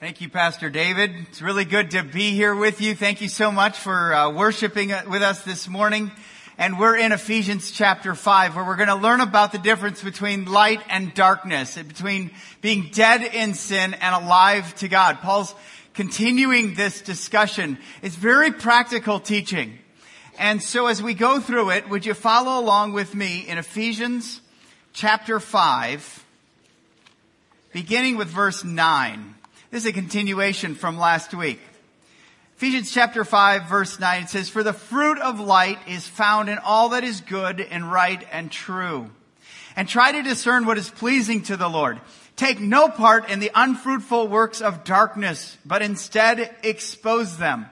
Thank you, Pastor David. It's really good to be here with you. Thank you so much for uh, worshiping with us this morning. And we're in Ephesians chapter 5 where we're going to learn about the difference between light and darkness, between being dead in sin and alive to God. Paul's continuing this discussion. It's very practical teaching. And so as we go through it, would you follow along with me in Ephesians chapter 5, beginning with verse 9. This is a continuation from last week. Ephesians chapter 5 verse 9 it says, For the fruit of light is found in all that is good and right and true. And try to discern what is pleasing to the Lord. Take no part in the unfruitful works of darkness, but instead expose them.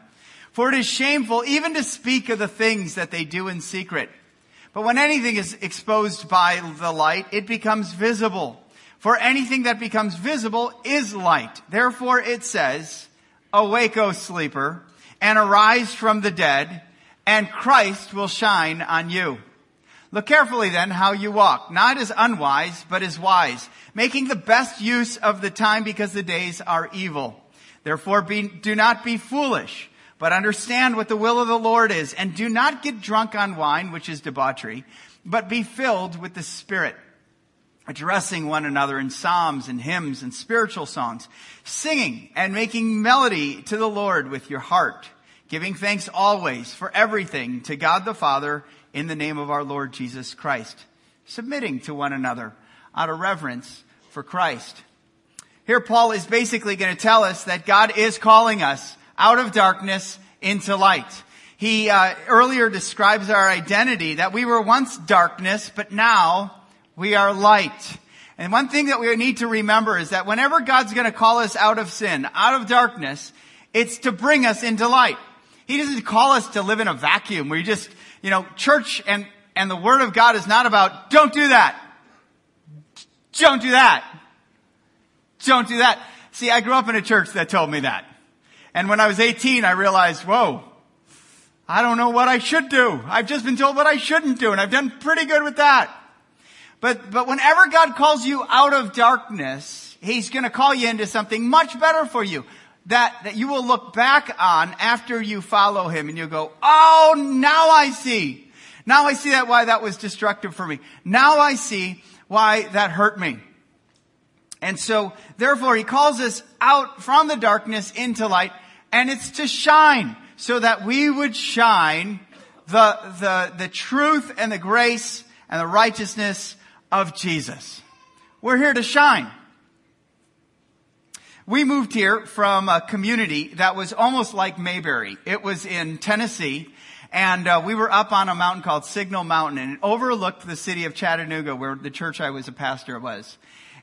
For it is shameful even to speak of the things that they do in secret. But when anything is exposed by the light, it becomes visible. For anything that becomes visible is light. Therefore it says, Awake, O sleeper, and arise from the dead, and Christ will shine on you. Look carefully then how you walk, not as unwise, but as wise, making the best use of the time because the days are evil. Therefore be, do not be foolish, but understand what the will of the Lord is, and do not get drunk on wine, which is debauchery, but be filled with the Spirit addressing one another in psalms and hymns and spiritual songs, singing and making melody to the Lord with your heart, giving thanks always for everything to God the Father in the name of our Lord Jesus Christ, submitting to one another out of reverence for Christ. Here Paul is basically going to tell us that God is calling us out of darkness into light. He uh, earlier describes our identity that we were once darkness, but now we are light. And one thing that we need to remember is that whenever God's going to call us out of sin, out of darkness, it's to bring us into light. He doesn't call us to live in a vacuum where you just, you know, church and, and the word of God is not about, don't do that. Don't do that. Don't do that. See, I grew up in a church that told me that. And when I was 18, I realized, whoa, I don't know what I should do. I've just been told what I shouldn't do, and I've done pretty good with that. But, but whenever God calls you out of darkness, He's gonna call you into something much better for you. That, that you will look back on after you follow Him and you'll go, oh, now I see. Now I see that why that was destructive for me. Now I see why that hurt me. And so, therefore, He calls us out from the darkness into light and it's to shine so that we would shine the, the, the truth and the grace and the righteousness of Jesus. We're here to shine. We moved here from a community that was almost like Mayberry. It was in Tennessee, and uh, we were up on a mountain called Signal Mountain, and it overlooked the city of Chattanooga, where the church I was a pastor was.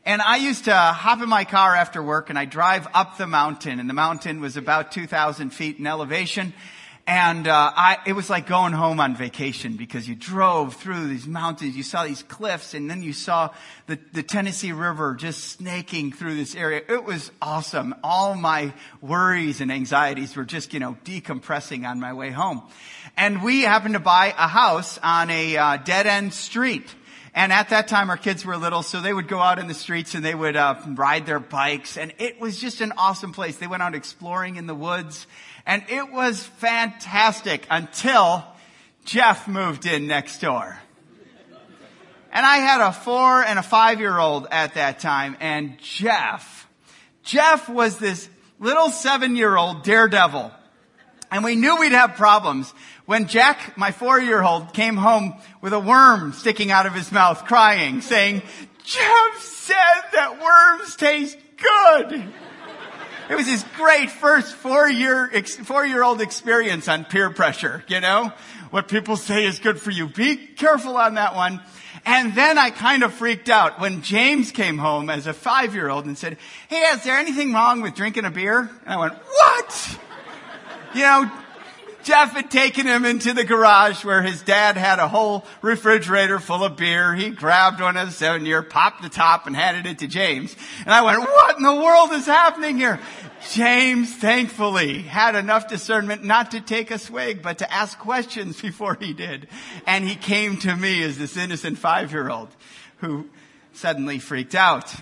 And I used to hop in my car after work, and I drive up the mountain, and the mountain was about 2,000 feet in elevation, and uh, I, it was like going home on vacation because you drove through these mountains, you saw these cliffs, and then you saw the, the Tennessee River just snaking through this area. It was awesome. All my worries and anxieties were just, you know, decompressing on my way home. And we happened to buy a house on a uh, dead end street. And at that time, our kids were little, so they would go out in the streets and they would uh, ride their bikes. And it was just an awesome place. They went out exploring in the woods and it was fantastic until Jeff moved in next door. And I had a four and a five year old at that time and Jeff, Jeff was this little seven year old daredevil. And we knew we'd have problems when Jack, my four year old, came home with a worm sticking out of his mouth crying saying, Jeff said that worms taste good. It was his great first four year, four year old experience on peer pressure, you know? What people say is good for you. Be careful on that one. And then I kind of freaked out when James came home as a five year old and said, Hey, is there anything wrong with drinking a beer? And I went, what? You know, Jeff had taken him into the garage where his dad had a whole refrigerator full of beer. He grabbed one of the seven year, popped the top and handed it to James. And I went, what in the world is happening here? James thankfully had enough discernment not to take a swig, but to ask questions before he did. And he came to me as this innocent five year old who suddenly freaked out.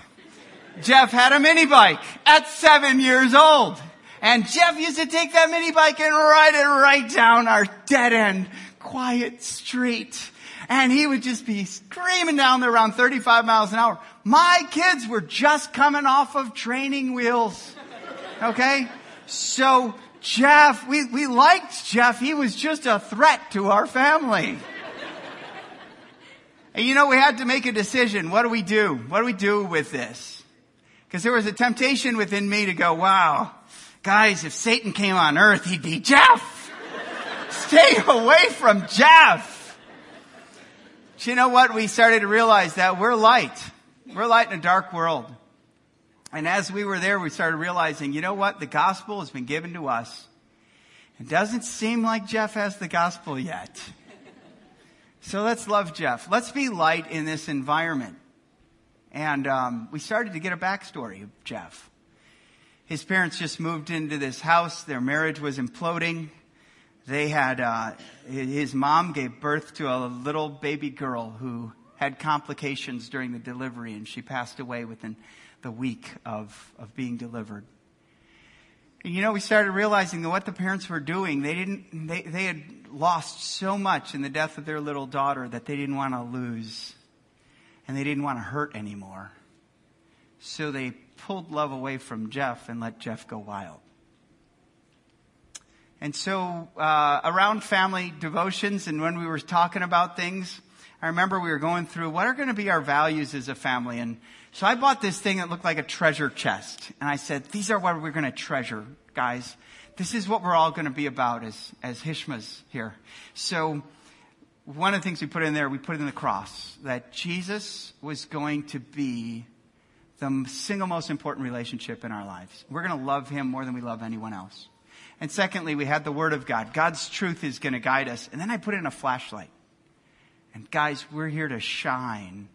Jeff had a mini bike at seven years old. And Jeff used to take that mini bike and ride it right down our dead end, quiet street. And he would just be screaming down there around 35 miles an hour. My kids were just coming off of training wheels. Okay? So Jeff, we, we liked Jeff. He was just a threat to our family. and you know, we had to make a decision. What do we do? What do we do with this? Because there was a temptation within me to go, wow, guys, if Satan came on earth, he'd be Jeff. Stay away from Jeff. But you know what? We started to realize that we're light. We're light in a dark world. And as we were there, we started realizing, you know what? The gospel has been given to us. It doesn't seem like Jeff has the gospel yet. So let's love Jeff. Let's be light in this environment. And um, we started to get a backstory of Jeff. His parents just moved into this house. Their marriage was imploding. They had, uh, his mom gave birth to a little baby girl who had complications during the delivery, and she passed away within the week of, of being delivered. And you know, we started realizing that what the parents were doing, they didn't, they, they had lost so much in the death of their little daughter that they didn't want to lose. And they didn't want to hurt anymore. So they pulled love away from Jeff and let Jeff go wild. And so, uh, around family devotions and when we were talking about things, I remember we were going through what are going to be our values as a family. And so I bought this thing that looked like a treasure chest. And I said, these are what we're going to treasure, guys. This is what we're all going to be about as, as Hishmas here. So one of the things we put in there, we put in the cross, that Jesus was going to be the single most important relationship in our lives. We're going to love him more than we love anyone else. And secondly, we had the Word of God. God's truth is going to guide us. And then I put in a flashlight. And guys, we're here to shine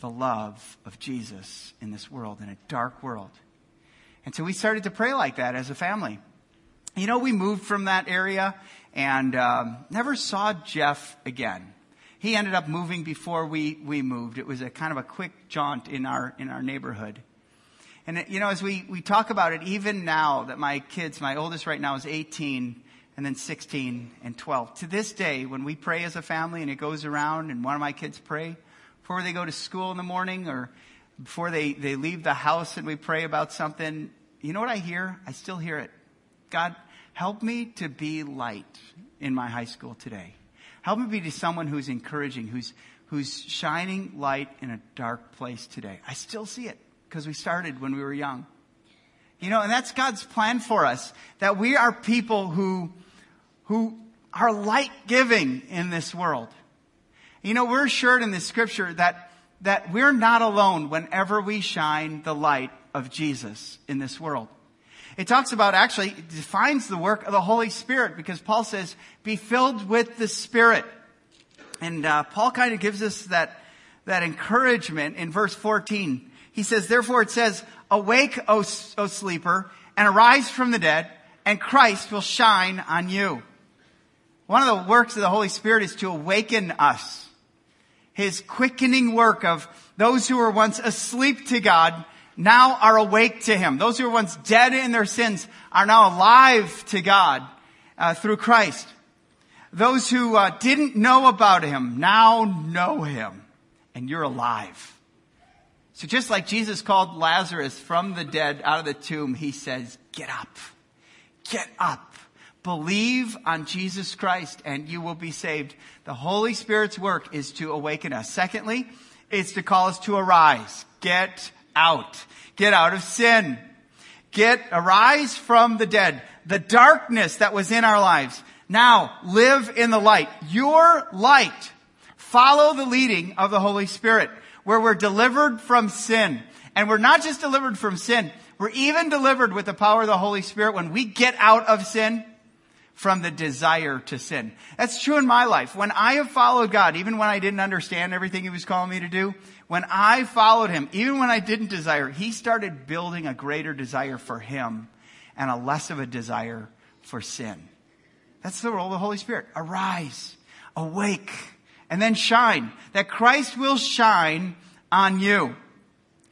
the love of Jesus in this world, in a dark world. And so we started to pray like that as a family. You know, we moved from that area and um, never saw Jeff again. He ended up moving before we, we moved. It was a kind of a quick jaunt in our, in our neighborhood. And, you know, as we, we talk about it, even now that my kids, my oldest right now is 18, and then 16 and 12. To this day, when we pray as a family and it goes around and one of my kids pray, before they go to school in the morning or before they, they leave the house and we pray about something, you know what I hear? I still hear it. God, help me to be light in my high school today. Help me be someone who's encouraging, who's, who's shining light in a dark place today. I still see it because we started when we were young. You know, and that's God's plan for us, that we are people who, who are light giving in this world. You know, we're assured in the scripture that, that we're not alone whenever we shine the light of Jesus in this world. It talks about actually, defines the work of the Holy Spirit because Paul says, be filled with the Spirit. And uh, Paul kind of gives us that, that encouragement in verse 14. He says, therefore it says, awake, O, o sleeper, and arise from the dead, and Christ will shine on you. One of the works of the Holy Spirit is to awaken us his quickening work of those who were once asleep to God now are awake to him. Those who were once dead in their sins are now alive to God uh, through Christ. Those who uh, didn't know about him now know him, and you're alive. So just like Jesus called Lazarus from the dead out of the tomb, he says, get up, get up. Believe on Jesus Christ and you will be saved. The Holy Spirit's work is to awaken us. Secondly, it's to call us to arise. Get out. Get out of sin. Get, arise from the dead. The darkness that was in our lives. Now, live in the light. Your light. Follow the leading of the Holy Spirit, where we're delivered from sin. And we're not just delivered from sin, we're even delivered with the power of the Holy Spirit when we get out of sin from the desire to sin. That's true in my life. When I have followed God, even when I didn't understand everything He was calling me to do, when I followed Him, even when I didn't desire, He started building a greater desire for Him and a less of a desire for sin. That's the role of the Holy Spirit. Arise, awake, and then shine. That Christ will shine on you.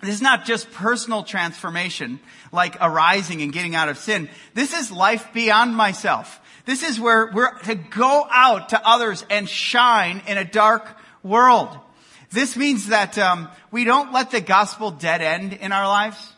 This is not just personal transformation, like arising and getting out of sin. This is life beyond myself. This is where we're to go out to others and shine in a dark world. This means that um, we don't let the gospel dead end in our lives.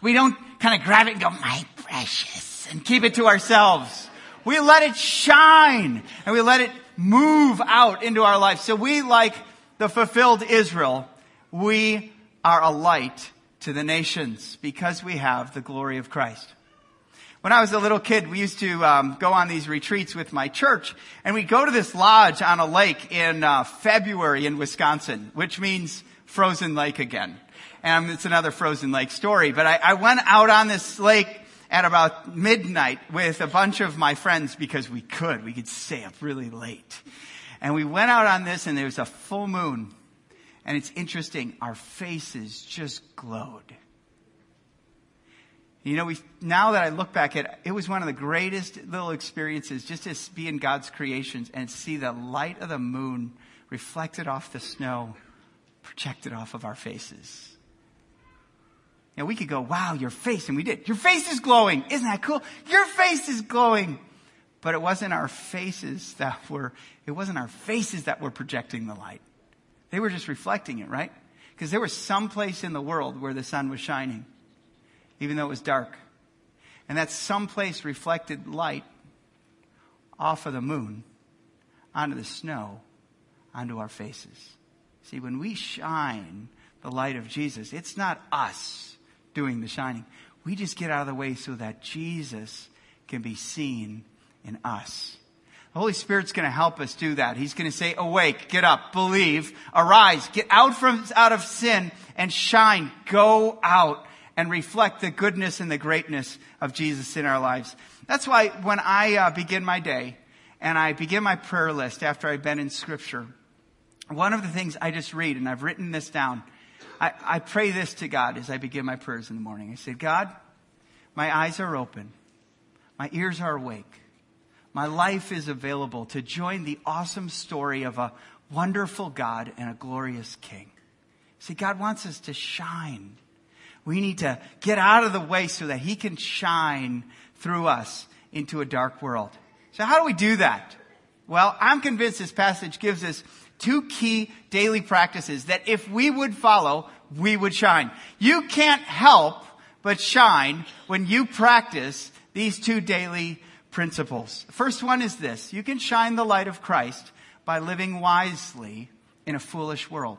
We don't kind of grab it and go, my precious, and keep it to ourselves. We let it shine and we let it move out into our life. So we, like the fulfilled Israel, we are a light to the nations because we have the glory of Christ. When I was a little kid, we used to um, go on these retreats with my church, and we'd go to this lodge on a lake in uh, February in Wisconsin, which means frozen lake again. And it's another frozen lake story. But I, I went out on this lake at about midnight with a bunch of my friends because we could. We could stay up really late. And we went out on this, and there was a full moon. And it's interesting, our faces just glowed. You know, we, now that I look back at it, it was one of the greatest little experiences just to be in God's creations and see the light of the moon reflected off the snow, projected off of our faces. Know, we could go, wow, your face, and we did. Your face is glowing. Isn't that cool? Your face is glowing. But it wasn't our faces that were, it wasn't our faces that were projecting the light. They were just reflecting it, right? Because there was some place in the world where the sun was shining, even though it was dark. And that someplace reflected light off of the moon onto the snow, onto our faces. See, when we shine the light of Jesus, it's not us doing the shining. We just get out of the way so that Jesus can be seen in us. The Holy Spirit's going to help us do that. He's going to say, awake, get up, believe, arise, get out from, out of sin and shine. Go out and reflect the goodness and the greatness of Jesus in our lives. That's why when I uh, begin my day and I begin my prayer list after I've been in scripture, one of the things I just read, and I've written this down, I, I pray this to God as I begin my prayers in the morning. I say, God, my eyes are open. My ears are awake my life is available to join the awesome story of a wonderful God and a glorious King. See, God wants us to shine. We need to get out of the way so that He can shine through us into a dark world. So how do we do that? Well, I'm convinced this passage gives us two key daily practices that if we would follow, we would shine. You can't help but shine when you practice these two daily principles. First one is this you can shine the light of Christ by living wisely in a foolish world.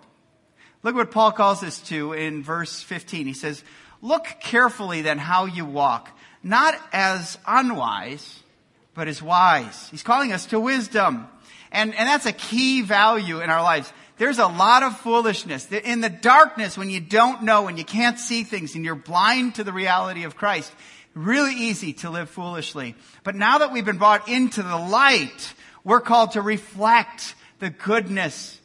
Look what Paul calls us to in verse 15. He says, Look carefully then how you walk, not as unwise, but as wise. He's calling us to wisdom. And, and that's a key value in our lives. There's a lot of foolishness. In the darkness, when you don't know and you can't see things and you're blind to the reality of Christ, really easy to live foolishly. But now that we've been brought into the light, we're called to reflect the goodness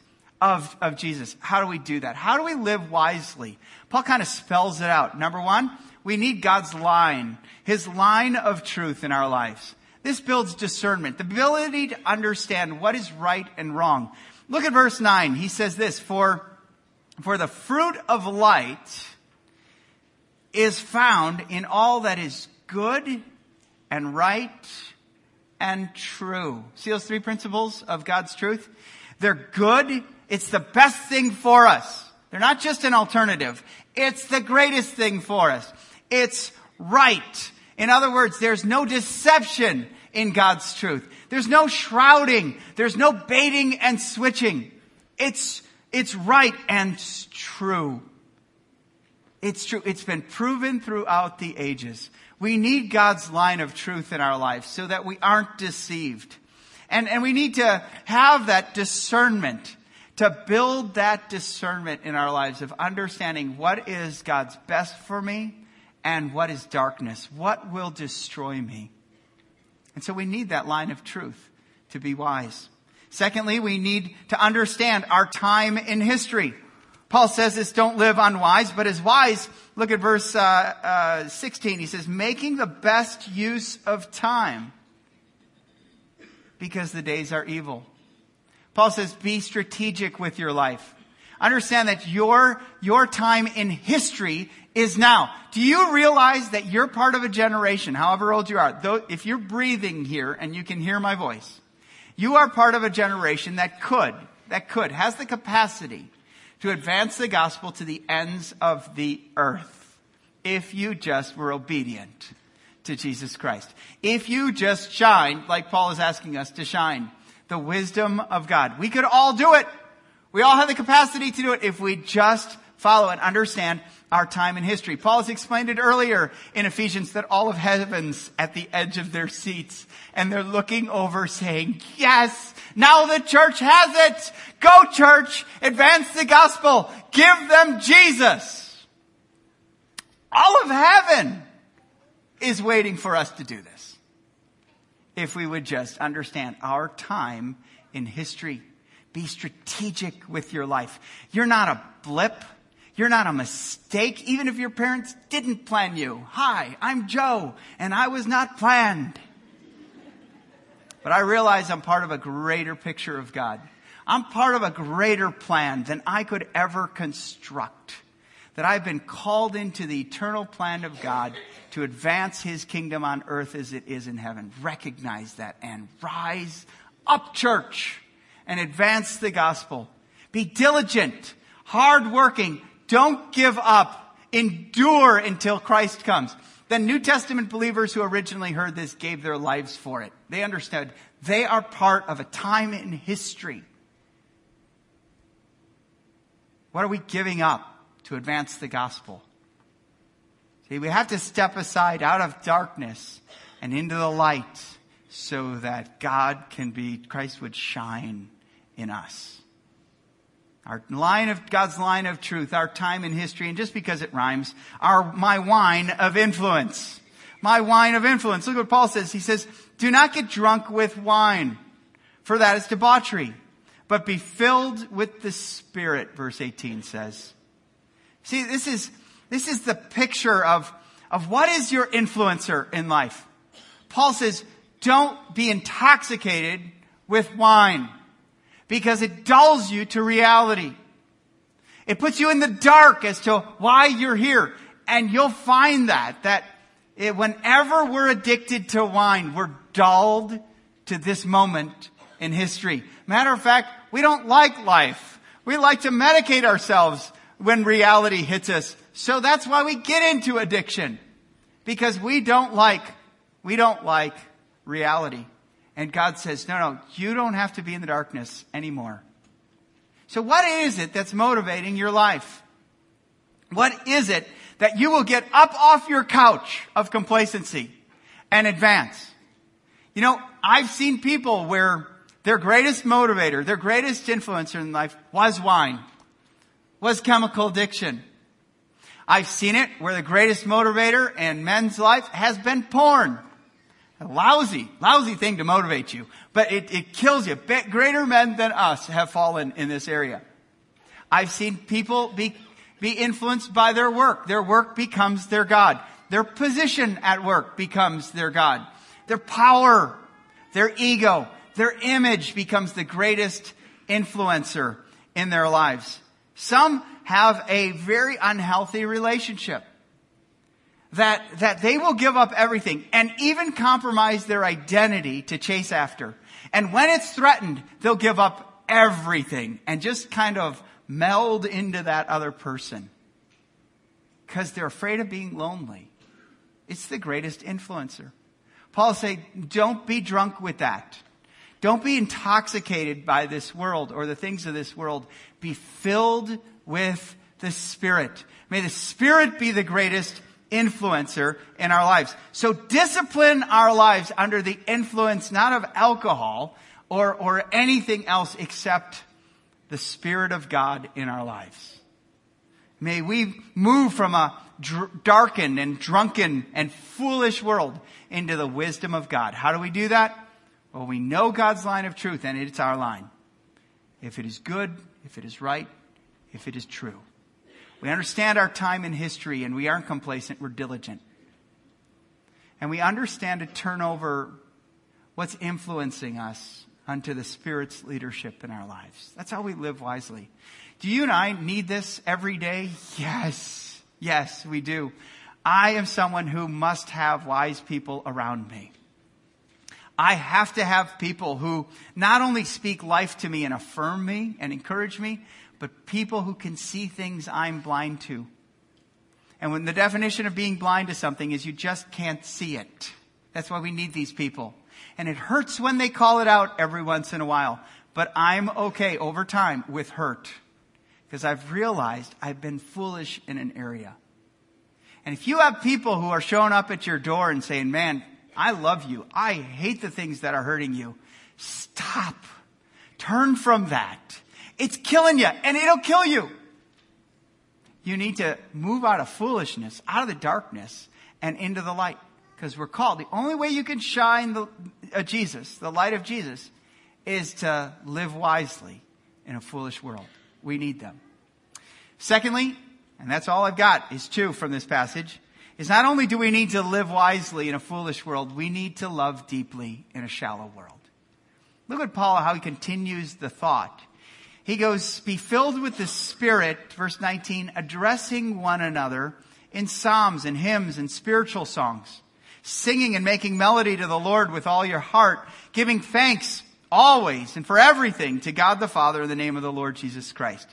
of, of Jesus. How do we do that? How do we live wisely? Paul kind of spells it out. Number one, we need God's line, His line of truth in our lives. This builds discernment, the ability to understand what is right and wrong. Look at verse 9. He says this, for, for the fruit of light is found in all that is good and right and true. See those three principles of God's truth? They're good. It's the best thing for us. They're not just an alternative. It's the greatest thing for us. It's right. In other words, there's no deception in God's truth. There's no shrouding. There's no baiting and switching. It's, it's right and true. It's true. It's been proven throughout the ages. We need God's line of truth in our life so that we aren't deceived. And, and we need to have that discernment, to build that discernment in our lives of understanding what is God's best for me and what is darkness. What will destroy me? And so we need that line of truth to be wise. Secondly, we need to understand our time in history. Paul says this, don't live unwise, but as wise, look at verse uh, uh, 16. He says, making the best use of time because the days are evil. Paul says, be strategic with your life. Understand that your, your time in history is now. Do you realize that you're part of a generation, however old you are, though, if you're breathing here and you can hear my voice, you are part of a generation that could, that could, has the capacity to advance the gospel to the ends of the earth if you just were obedient to Jesus Christ. If you just shine, like Paul is asking us to shine, the wisdom of God. We could all do it. We all have the capacity to do it if we just follow and understand our time in history. Paul has explained it earlier in Ephesians that all of heaven's at the edge of their seats and they're looking over saying, yes, now the church has it. Go church, advance the gospel, give them Jesus. All of heaven is waiting for us to do this. If we would just understand our time in history, be strategic with your life. You're not a blip. You're not a mistake, even if your parents didn't plan you. Hi, I'm Joe, and I was not planned. But I realize I'm part of a greater picture of God. I'm part of a greater plan than I could ever construct that I've been called into the eternal plan of God to advance his kingdom on earth as it is in heaven. Recognize that and rise up, church, and advance the gospel. Be diligent, hardworking. Don't give up. Endure until Christ comes. The New Testament believers who originally heard this gave their lives for it. They understood they are part of a time in history. What are we giving up? To advance the gospel. See, we have to step aside out of darkness and into the light so that God can be, Christ would shine in us. Our line of, God's line of truth, our time in history, and just because it rhymes, our, my wine of influence. My wine of influence. Look what Paul says. He says, do not get drunk with wine, for that is debauchery, but be filled with the Spirit, verse 18 says. See, this is, this is the picture of, of what is your influencer in life. Paul says, don't be intoxicated with wine because it dulls you to reality. It puts you in the dark as to why you're here. And you'll find that, that it, whenever we're addicted to wine, we're dulled to this moment in history. Matter of fact, we don't like life. We like to medicate ourselves when reality hits us. So that's why we get into addiction. Because we don't like, we don't like reality. And God says, no, no, you don't have to be in the darkness anymore. So what is it that's motivating your life? What is it that you will get up off your couch of complacency and advance? You know, I've seen people where their greatest motivator, their greatest influencer in life was wine was chemical addiction. I've seen it where the greatest motivator in men's life has been porn. A lousy, lousy thing to motivate you, but it, it kills you. Greater men than us have fallen in this area. I've seen people be, be influenced by their work. Their work becomes their God. Their position at work becomes their God. Their power, their ego, their image becomes the greatest influencer in their lives. Some have a very unhealthy relationship. That, that they will give up everything and even compromise their identity to chase after. And when it's threatened, they'll give up everything and just kind of meld into that other person. Because they're afraid of being lonely. It's the greatest influencer. Paul say, don't be drunk with that. Don't be intoxicated by this world or the things of this world be filled with the Spirit. May the Spirit be the greatest influencer in our lives. So discipline our lives under the influence not of alcohol or, or anything else except the Spirit of God in our lives. May we move from a dr- darkened and drunken and foolish world into the wisdom of God. How do we do that? Well, we know God's line of truth and it's our line. If it is good, if it is right, if it is true. We understand our time in history and we aren't complacent, we're diligent. And we understand to turn over what's influencing us unto the Spirit's leadership in our lives. That's how we live wisely. Do you and I need this every day? Yes. Yes, we do. I am someone who must have wise people around me. I have to have people who not only speak life to me and affirm me and encourage me, but people who can see things I'm blind to. And when the definition of being blind to something is you just can't see it. That's why we need these people. And it hurts when they call it out every once in a while. But I'm okay over time with hurt. Because I've realized I've been foolish in an area. And if you have people who are showing up at your door and saying, man, I love you. I hate the things that are hurting you. Stop. Turn from that. It's killing you and it'll kill you. You need to move out of foolishness, out of the darkness and into the light. Because we're called. The only way you can shine the, uh, Jesus, the light of Jesus, is to live wisely in a foolish world. We need them. Secondly, and that's all I've got, is two from this passage is not only do we need to live wisely in a foolish world, we need to love deeply in a shallow world. Look at Paul, how he continues the thought. He goes, be filled with the Spirit, verse 19, addressing one another in psalms and hymns and spiritual songs, singing and making melody to the Lord with all your heart, giving thanks always and for everything to God the Father in the name of the Lord Jesus Christ,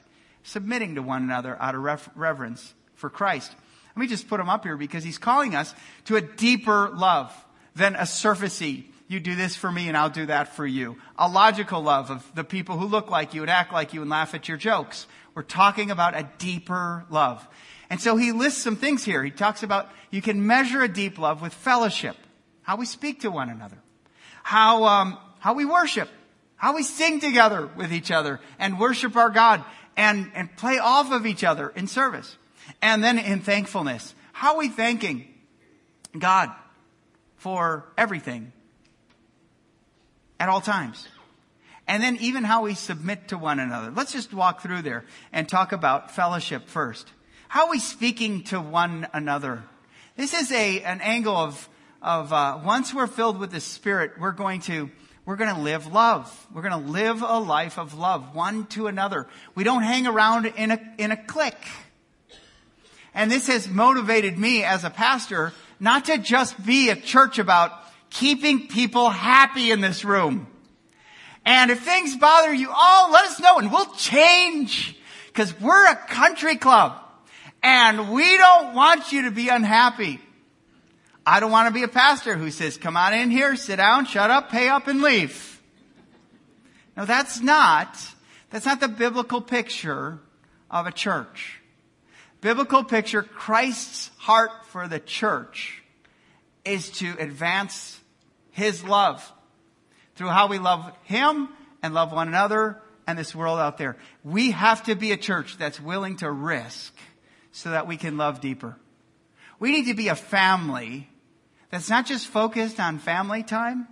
submitting to one another out of reverence for Christ. Let me just put him up here because he's calling us to a deeper love than a surfacey. You do this for me and I'll do that for you. A logical love of the people who look like you and act like you and laugh at your jokes. We're talking about a deeper love. And so he lists some things here. He talks about you can measure a deep love with fellowship, how we speak to one another, how, um, how we worship, how we sing together with each other and worship our God and, and play off of each other in service. And then in thankfulness, how are we thanking God for everything at all times? And then even how we submit to one another. Let's just walk through there and talk about fellowship first. How are we speaking to one another? This is a, an angle of, of, uh, once we're filled with the Spirit, we're going to, we're going to live love. We're going to live a life of love, one to another. We don't hang around in a, in a clique. And this has motivated me as a pastor not to just be a church about keeping people happy in this room. And if things bother you, all, let us know and we'll change. Cause we're a country club and we don't want you to be unhappy. I don't want to be a pastor who says, come on in here, sit down, shut up, pay up and leave. No, that's not, that's not the biblical picture of a church biblical picture, Christ's heart for the church is to advance his love through how we love him and love one another and this world out there. We have to be a church that's willing to risk so that we can love deeper. We need to be a family that's not just focused on family time,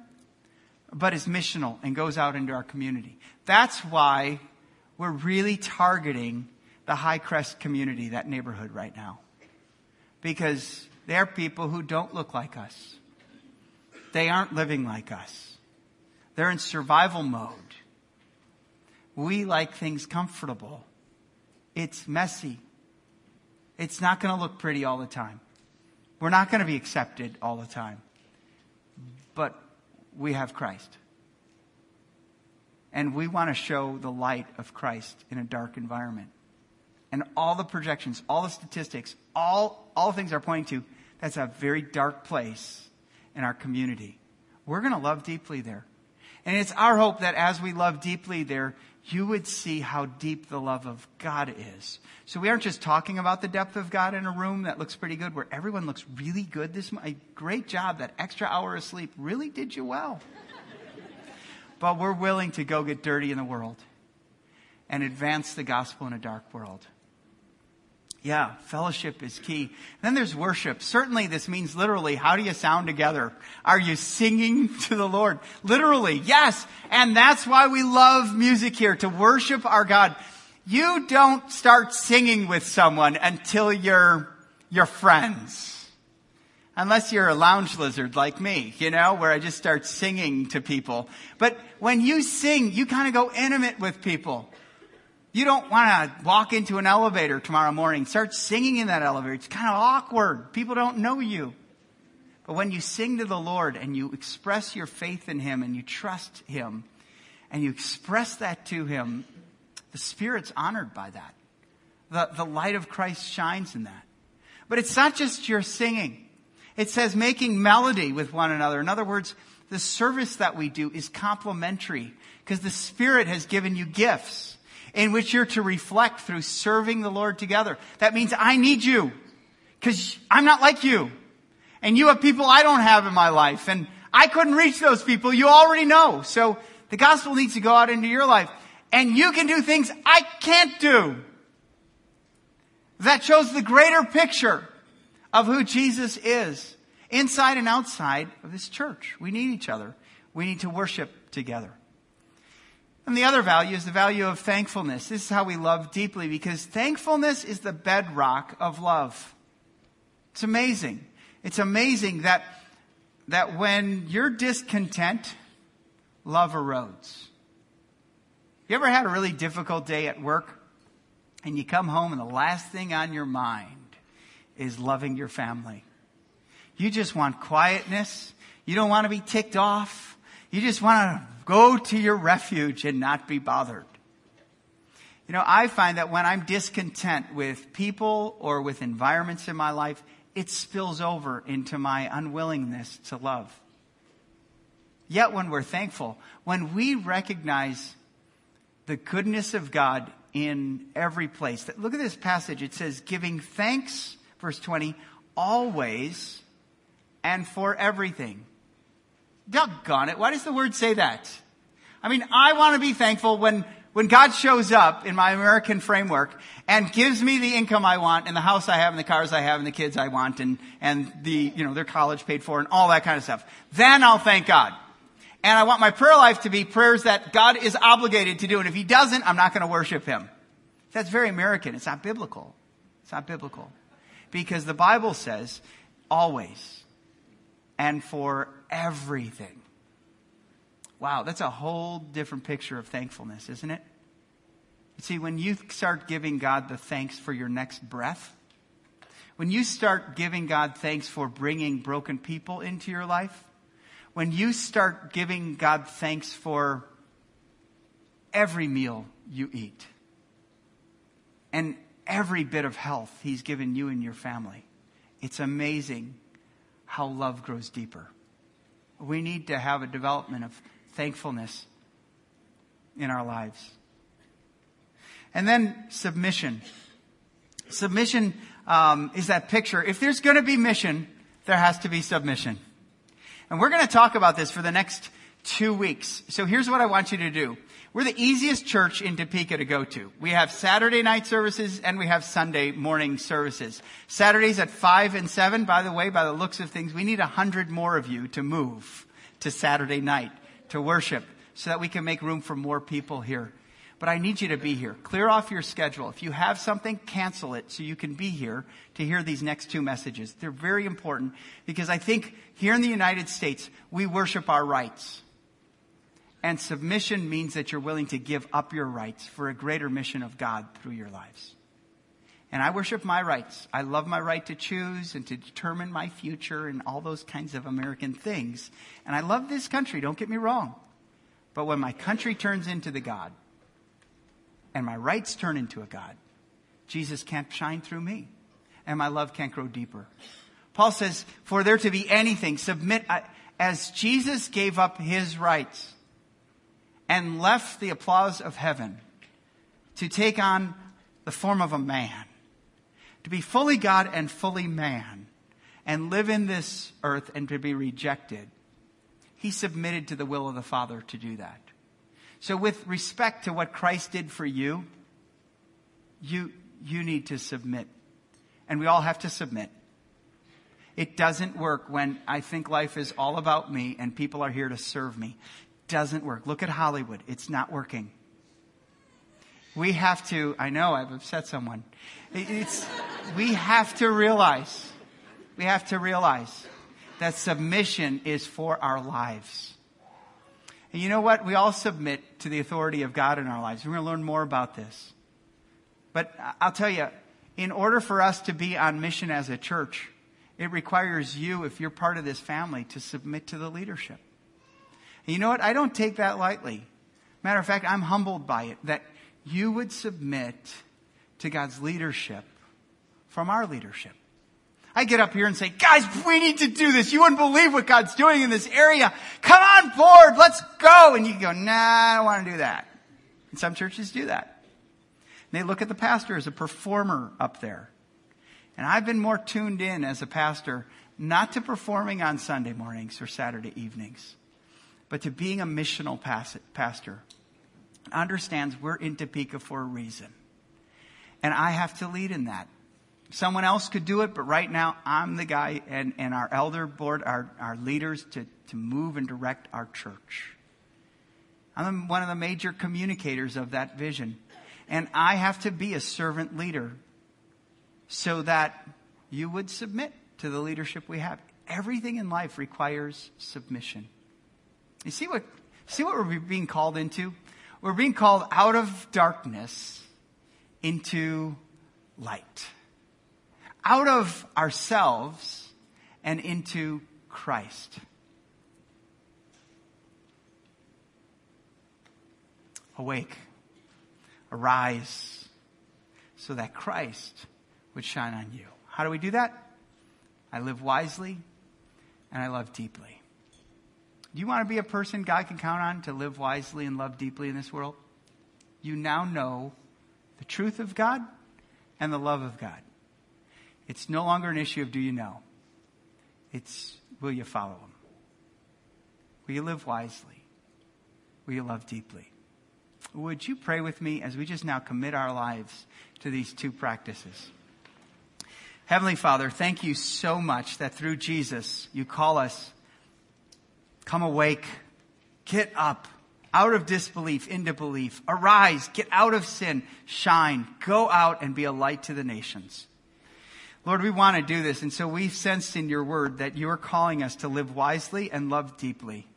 but is missional and goes out into our community. That's why we're really targeting the Hi-Crest community, that neighborhood right now. Because they're people who don't look like us. They aren't living like us. They're in survival mode. We like things comfortable. It's messy. It's not going to look pretty all the time. We're not going to be accepted all the time. But we have Christ. And we want to show the light of Christ in a dark environment and all the projections, all the statistics, all, all things are pointing to that's a very dark place in our community. We're going to love deeply there. And it's our hope that as we love deeply there, you would see how deep the love of God is. So we aren't just talking about the depth of God in a room that looks pretty good, where everyone looks really good this month. Great job. That extra hour of sleep really did you well. but we're willing to go get dirty in the world and advance the gospel in a dark world. Yeah, fellowship is key. Then there's worship. Certainly this means literally, how do you sound together? Are you singing to the Lord? Literally, yes. And that's why we love music here, to worship our God. You don't start singing with someone until you're, you're friends. Unless you're a lounge lizard like me, you know, where I just start singing to people. But when you sing, you kind of go intimate with people. You don't want to walk into an elevator tomorrow morning, start singing in that elevator. It's kind of awkward. People don't know you. But when you sing to the Lord and you express your faith in Him and you trust Him and you express that to Him, the Spirit's honored by that. The, the light of Christ shines in that. But it's not just your singing. It says making melody with one another. In other words, the service that we do is complementary because the Spirit has given you gifts in which you're to reflect through serving the Lord together. That means I need you because I'm not like you. And you have people I don't have in my life and I couldn't reach those people. You already know. So the gospel needs to go out into your life and you can do things I can't do. That shows the greater picture of who Jesus is inside and outside of this church. We need each other. We need to worship together. And the other value is the value of thankfulness. This is how we love deeply because thankfulness is the bedrock of love. It's amazing. It's amazing that, that when you're discontent, love erodes. You ever had a really difficult day at work and you come home and the last thing on your mind is loving your family? You just want quietness. You don't want to be ticked off. You just want to go to your refuge and not be bothered. You know, I find that when I'm discontent with people or with environments in my life, it spills over into my unwillingness to love. Yet when we're thankful, when we recognize the goodness of God in every place. Look at this passage. It says, giving thanks, verse 20, always and for everything. Doggone it. Why does the word say that? I mean, I want to be thankful when, when God shows up in my American framework and gives me the income I want and the house I have and the cars I have and the kids I want and, and the, you know, their college paid for and all that kind of stuff. Then I'll thank God. And I want my prayer life to be prayers that God is obligated to do. And if he doesn't, I'm not going to worship him. That's very American. It's not biblical. It's not biblical. Because the Bible says always and for everything. Wow, that's a whole different picture of thankfulness, isn't it? You see, when you start giving God the thanks for your next breath, when you start giving God thanks for bringing broken people into your life, when you start giving God thanks for every meal you eat and every bit of health He's given you and your family, it's amazing how love grows deeper. We need to have a development of thankfulness in our lives. And then submission. Submission um, is that picture. If there's going to be mission, there has to be submission. And we're going to talk about this for the next two weeks. So here's what I want you to do. We're the easiest church in Topeka to go to. We have Saturday night services and we have Sunday morning services. Saturdays at 5 and 7, by the way, by the looks of things, we need a hundred more of you to move to Saturday night to worship so that we can make room for more people here but I need you to be here. Clear off your schedule. If you have something, cancel it so you can be here to hear these next two messages. They're very important because I think here in the United States, we worship our rights. And submission means that you're willing to give up your rights for a greater mission of God through your lives. And I worship my rights. I love my right to choose and to determine my future and all those kinds of American things. And I love this country, don't get me wrong. But when my country turns into the God, and my rights turn into a God, Jesus can't shine through me and my love can't grow deeper. Paul says, for there to be anything, submit, uh, as Jesus gave up his rights and left the applause of heaven to take on the form of a man, to be fully God and fully man, and live in this earth and to be rejected, he submitted to the will of the Father to do that. So with respect to what Christ did for you, you, you need to submit. And we all have to submit. It doesn't work when I think life is all about me and people are here to serve me. Doesn't work. Look at Hollywood. It's not working. We have to, I know I've upset someone. It's, we have to realize we have to realize that submission is for our lives. And you know what? We all submit to the authority of God in our lives. We're going to learn more about this. But I'll tell you, in order for us to be on mission as a church, it requires you, if you're part of this family, to submit to the leadership. And you know what? I don't take that lightly. Matter of fact, I'm humbled by it that you would submit to God's leadership from our leadership. I get up here and say, guys, we need to do this. You wouldn't believe what God's doing in this area. Come on board. Let's go. And you go, nah, I don't want to do that. And some churches do that. And they look at the pastor as a performer up there. And I've been more tuned in as a pastor, not to performing on Sunday mornings or Saturday evenings, but to being a missional pastor. Understands we're in Topeka for a reason. And I have to lead in that. Someone else could do it, but right now I'm the guy and, and our elder board, our, our leaders to, to move and direct our church. I'm one of the major communicators of that vision. And I have to be a servant leader so that you would submit to the leadership we have. Everything in life requires submission. You see what, see what we're being called into? We're being called out of darkness into light out of ourselves and into Christ. Awake, arise, so that Christ would shine on you. How do we do that? I live wisely and I love deeply. Do you want to be a person God can count on to live wisely and love deeply in this world? You now know the truth of God and the love of God. It's no longer an issue of do you know? It's will you follow him? Will you live wisely? Will you love deeply? Would you pray with me as we just now commit our lives to these two practices? Heavenly Father, thank you so much that through Jesus you call us, come awake, get up, out of disbelief into belief, arise, get out of sin, shine, go out and be a light to the nations. Lord, we want to do this. And so we've sensed in your word that you are calling us to live wisely and love deeply.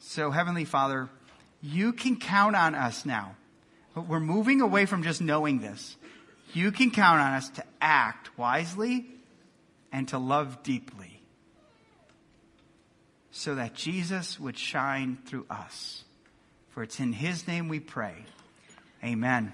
So, Heavenly Father, you can count on us now. But we're moving away from just knowing this. You can count on us to act wisely and to love deeply so that Jesus would shine through us. For it's in his name we pray. Amen.